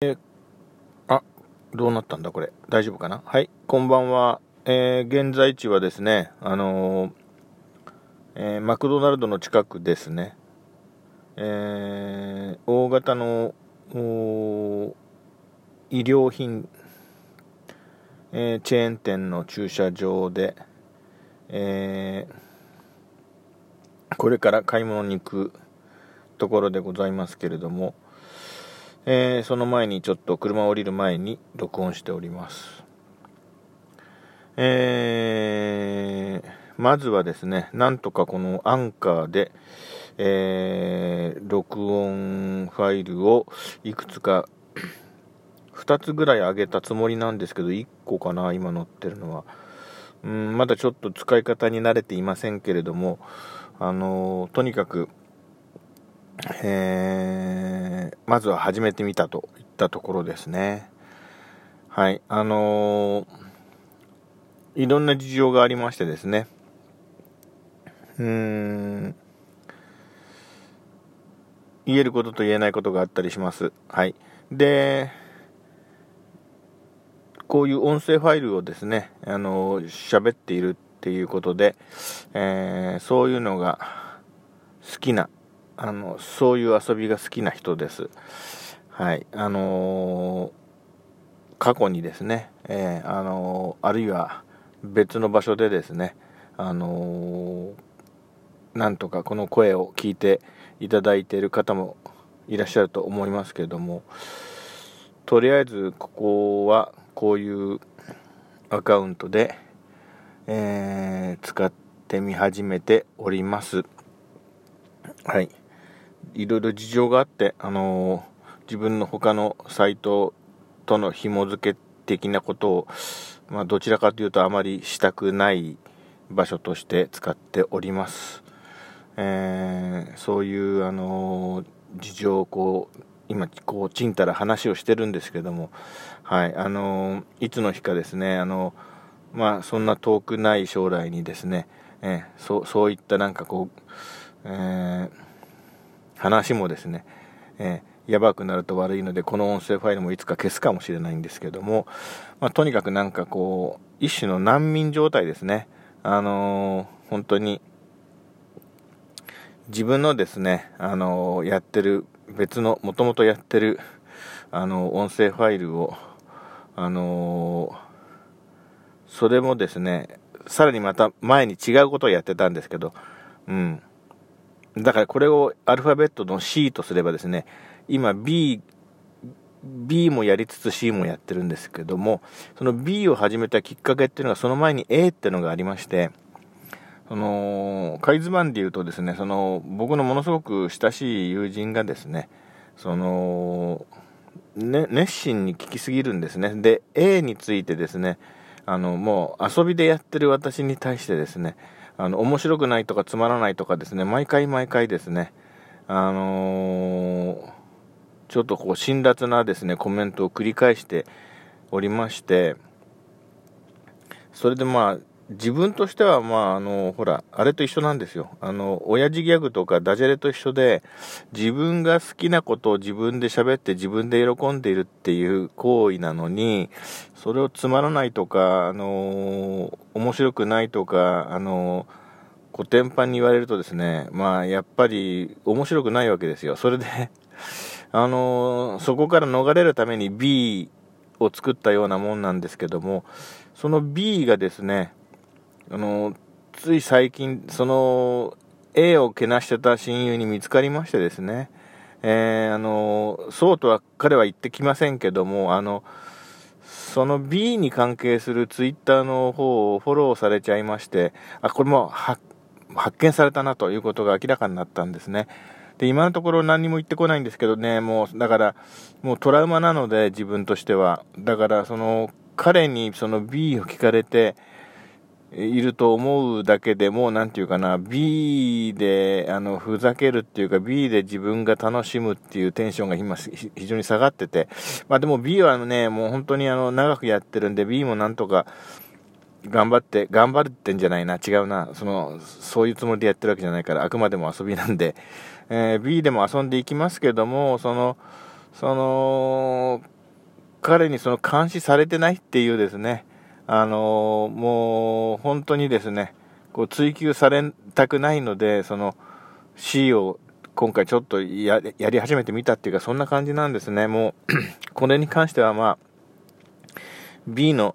えー、あ、どうなったんだこれ。大丈夫かな？はい、こんばんは。えー、現在地はですね、あのー、え、マクドナルドの近くですね。え、大型の医療品、え、チェーン店の駐車場で、え、これから買い物に行くところでございますけれども、えー、その前にちょっと車を降りる前に録音しております。えー、まずはですね、なんとかこのアンカーで、えー、録音ファイルをいくつか2つぐらい上げたつもりなんですけど、1個かな、今載ってるのは。うん、まだちょっと使い方に慣れていませんけれども、あのとにかく、えー、まずは始めてみたといったところですね。はい、あのー、いろんな事情がありましてですね、うーん、言えることと言えないことがあったりします。はい。で、こういう音声ファイルをですね、あの、喋っているっていうことで、えー、そういうのが好きなあのそういう遊びが好きな人です。はい、あのー、過去にですね、えー、あのー、あるいは別の場所でですね、あのなんとかこの声を聞いていただいている方もいらっしゃると思いますけれども、とりあえずここはこういうアカウントで、え使ってみ始めております。はい。いろいろ事情があって、あのー、自分の他のサイトとの紐付け的なことを、まあ、どちらかというとあまりしたくない場所として使っております。えー、そういう、あのー、事情をこう、今、こう、ちんたら話をしてるんですけども、はい、あのいつの日かですね、あのまあ、そんな遠くない将来にですね、えー、そうそういったなんかこう、えー話もですね、えー、やばくなると悪いので、この音声ファイルもいつか消すかもしれないんですけども、まあ、とにかくなんかこう、一種の難民状態ですね。あのー、本当に、自分のですね、あのー、やってる、別の、もともとやってる、あの音声ファイルを、あのそれもですね、さらにまた前に違うことをやってたんですけど、うん。だからこれをアルファベットの C とすればですね、今 B、B もやりつつ C もやってるんですけども、その B を始めたきっかけっていうのがその前に A っていうのがありまして、その、かいつまんで言うとですね、その、僕のものすごく親しい友人がですね、その、ね、熱心に聞きすぎるんですね。で、A についてですね、あの、もう遊びでやってる私に対してですね、あの、面白くないとかつまらないとかですね、毎回毎回ですね、あのー、ちょっとこう、辛辣なですね、コメントを繰り返しておりまして、それでまあ、自分としては、まあ、あの、ほら、あれと一緒なんですよ。あの、親父ギャグとかダジャレと一緒で、自分が好きなことを自分で喋って自分で喜んでいるっていう行為なのに、それをつまらないとか、あの、面白くないとか、あの、コテンパンに言われるとですね、まあ、やっぱり面白くないわけですよ。それであの、そこから逃れるために B を作ったようなもんなんですけども、その B がですね、あの、つい最近、その、A をけなしてた親友に見つかりましてですね、えー、あの、そうとは彼は言ってきませんけども、あの、その B に関係するツイッターの方をフォローされちゃいまして、あ、これも発見されたなということが明らかになったんですね。で、今のところ何にも言ってこないんですけどね、もう、だから、もうトラウマなので、自分としては。だから、その、彼にその B を聞かれて、いると思うだけでも、なんていうかな、B で、あの、ふざけるっていうか、B で自分が楽しむっていうテンションが今、非常に下がってて、まあでも B はね、もう本当にあの、長くやってるんで、B もなんとか、頑張って、頑張ってんじゃないな、違うな、その、そういうつもりでやってるわけじゃないから、あくまでも遊びなんで、えー、B でも遊んでいきますけども、その、その、彼にその監視されてないっていうですね、あのもう本当にですね、こう追求されたくないので、その C を今回ちょっとやり始めてみたっていうか、そんな感じなんですね。もう これに関してはまあ、B の、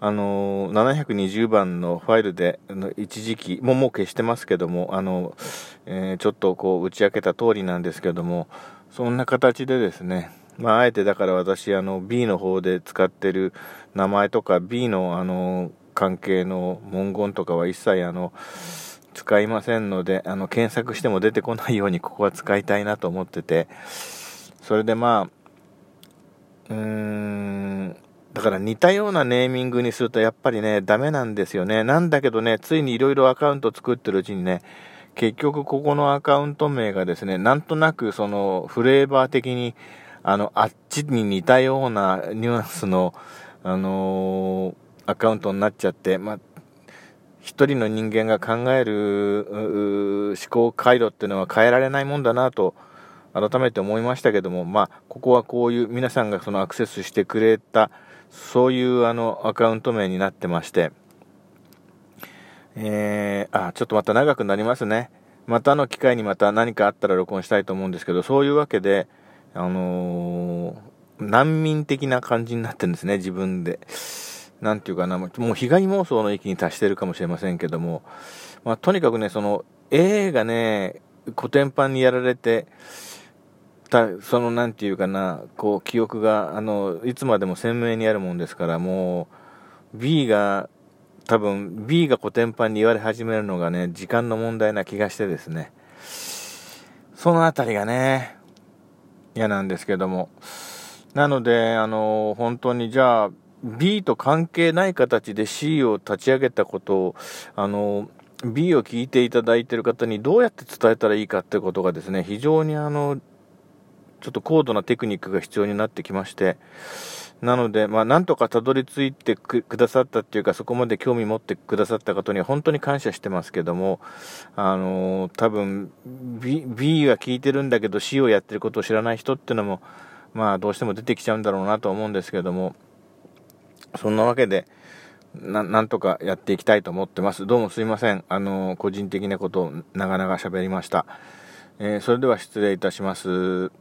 あのー、720番のファイルで、一時期、もうもう消してますけども、あの、えー、ちょっとこう打ち明けた通りなんですけども、そんな形でですね、まあ、あえてだから私、あの、B の方で使ってる名前とか、B の、あの、関係の文言とかは一切、あの、使いませんので、あの、検索しても出てこないようにここは使いたいなと思ってて、それでまあ、うーん、だから似たようなネーミングにするとやっぱりね、ダメなんですよね。なんだけどね、ついに色々アカウント作ってるうちにね、結局ここのアカウント名がですね、なんとなくそのフレーバー的に、あの、あっちに似たようなニュアンスの、あのー、アカウントになっちゃって、まあ、一人の人間が考える思考回路っていうのは変えられないもんだなと改めて思いましたけども、まあ、ここはこういう皆さんがそのアクセスしてくれたそういうあのアカウント名になってまして、えー、あ、ちょっとまた長くなりますね。またの機会にまた何かあったら録音したいと思うんですけど、そういうわけで、あのー、難民的な感じになってるんですね、自分で。なんていうかな、もう被害妄想の域に達してるかもしれませんけども、まあ、とにかくね、その、A がね、古典版にやられて、た、その、なんていうかな、こう、記憶が、あの、いつまでも鮮明にあるもんですから、もう、B が、多分、B が古典版に言われ始めるのがね、時間の問題な気がしてですね、そのあたりがね、嫌なんですけども、なので、あの、本当にじゃあ、B と関係ない形で C を立ち上げたことを、あの、B を聞いていただいている方にどうやって伝えたらいいかってことがですね、非常にあの、ちょっと高度なテクニックが必要になってきまして、なので、まあ、なんとかたどり着いてくださったっていうか、そこまで興味持ってくださった方には本当に感謝してますけども、あの多分 B、B は聞いてるんだけど C をやってることを知らない人っていうのも、まあ、どうしても出てきちゃうんだろうなと思うんですけども、そんなわけで、な、なんとかやっていきたいと思ってます。どうもすいません。あの、個人的なことを長々喋りました。えー、それでは失礼いたします。